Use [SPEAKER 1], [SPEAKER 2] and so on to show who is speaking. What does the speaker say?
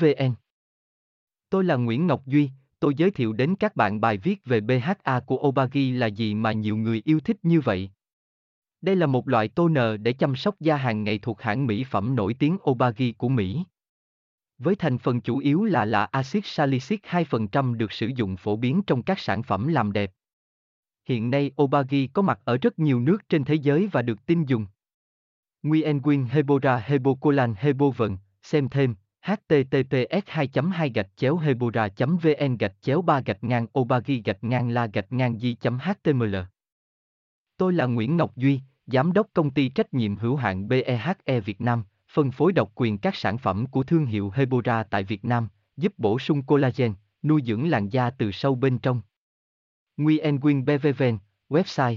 [SPEAKER 1] vn tôi là nguyễn ngọc duy, tôi giới thiệu đến các bạn bài viết về BHA của Obagi là gì mà nhiều người yêu thích như vậy. Đây là một loại toner để chăm sóc da hàng ngày thuộc hãng mỹ phẩm nổi tiếng Obagi của Mỹ. Với thành phần chủ yếu là là axit salicylic 2% được sử dụng phổ biến trong các sản phẩm làm đẹp. Hiện nay Obagi có mặt ở rất nhiều nước trên thế giới và được tin dùng. Nguyen Quyên Hebora Hebocolan Hebovận, xem thêm, https 2 2 gạch chéo hebora vn gạch chéo 3 gạch ngang obagi gạch ngang la gạch ngang di html Tôi là Nguyễn Ngọc Duy, Giám đốc công ty trách nhiệm hữu hạn BEHE Việt Nam, phân phối độc quyền các sản phẩm của thương hiệu Hebora tại Việt Nam, giúp bổ sung collagen, nuôi dưỡng làn da từ sâu bên trong. Nguyen Quyên BVVN, website